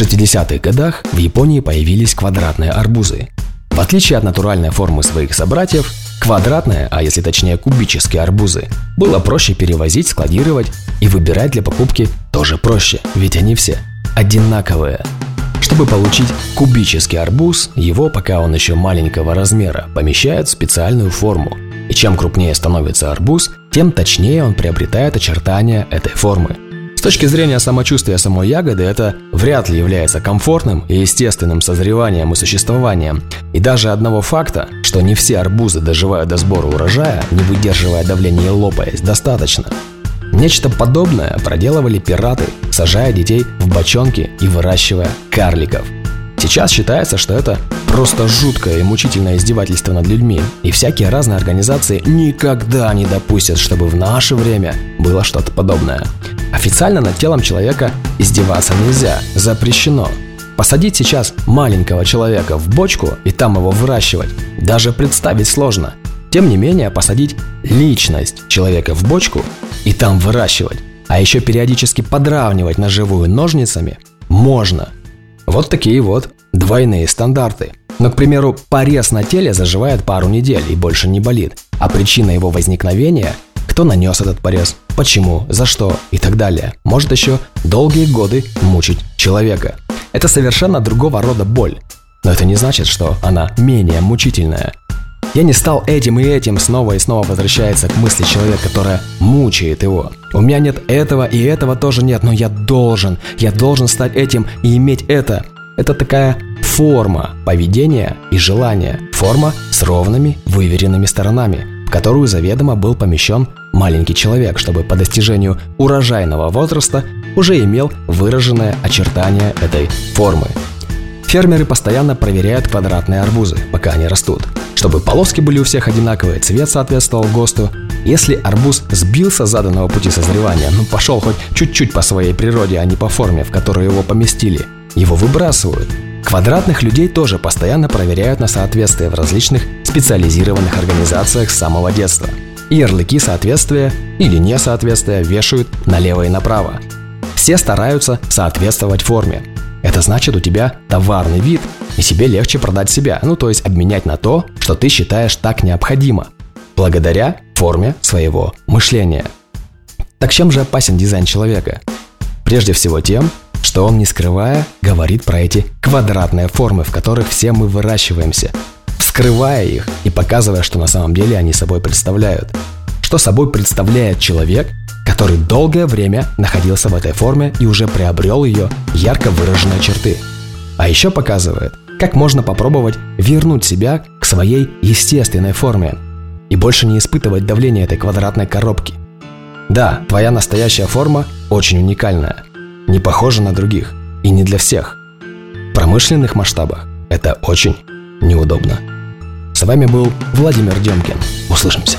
В 60-х годах в Японии появились квадратные арбузы. В отличие от натуральной формы своих собратьев, квадратные, а если точнее кубические арбузы, было проще перевозить, складировать и выбирать для покупки тоже проще, ведь они все одинаковые. Чтобы получить кубический арбуз, его, пока он еще маленького размера, помещают в специальную форму. И чем крупнее становится арбуз, тем точнее он приобретает очертания этой формы. С точки зрения самочувствия самой ягоды, это вряд ли является комфортным и естественным созреванием и существованием. И даже одного факта, что не все арбузы доживают до сбора урожая, не выдерживая давления и лопаясь, достаточно. Нечто подобное проделывали пираты, сажая детей в бочонки и выращивая карликов. Сейчас считается, что это просто жуткое и мучительное издевательство над людьми, и всякие разные организации никогда не допустят, чтобы в наше время было что-то подобное. Официально над телом человека издеваться нельзя, запрещено. Посадить сейчас маленького человека в бочку и там его выращивать даже представить сложно. Тем не менее, посадить личность человека в бочку и там выращивать, а еще периодически подравнивать на живую ножницами можно. Вот такие вот двойные стандарты. Но, к примеру, порез на теле заживает пару недель и больше не болит, а причина его возникновения – кто нанес этот порез, почему, за что и так далее. Может еще долгие годы мучить человека. Это совершенно другого рода боль. Но это не значит, что она менее мучительная. Я не стал этим и этим, снова и снова возвращается к мысли человека, которая мучает его. У меня нет этого и этого тоже нет, но я должен, я должен стать этим и иметь это. Это такая форма поведения и желания. Форма с ровными, выверенными сторонами, которую заведомо был помещен маленький человек, чтобы по достижению урожайного возраста уже имел выраженное очертание этой формы. Фермеры постоянно проверяют квадратные арбузы, пока они растут, чтобы полоски были у всех одинаковые, цвет соответствовал ГОСТу. Если арбуз сбился с заданного пути созревания, ну пошел хоть чуть-чуть по своей природе, а не по форме, в которую его поместили, его выбрасывают – Квадратных людей тоже постоянно проверяют на соответствие в различных специализированных организациях с самого детства. И ярлыки соответствия или несоответствия вешают налево и направо. Все стараются соответствовать форме. Это значит, у тебя товарный вид, и себе легче продать себя, ну то есть обменять на то, что ты считаешь так необходимо, благодаря форме своего мышления. Так чем же опасен дизайн человека? Прежде всего тем, что он, не скрывая, говорит про эти квадратные формы, в которых все мы выращиваемся, вскрывая их и показывая, что на самом деле они собой представляют. Что собой представляет человек, который долгое время находился в этой форме и уже приобрел ее ярко выраженные черты. А еще показывает, как можно попробовать вернуть себя к своей естественной форме и больше не испытывать давление этой квадратной коробки. Да, твоя настоящая форма очень уникальная – не похожа на других и не для всех. В промышленных масштабах это очень неудобно. С вами был Владимир Демкин. Услышимся.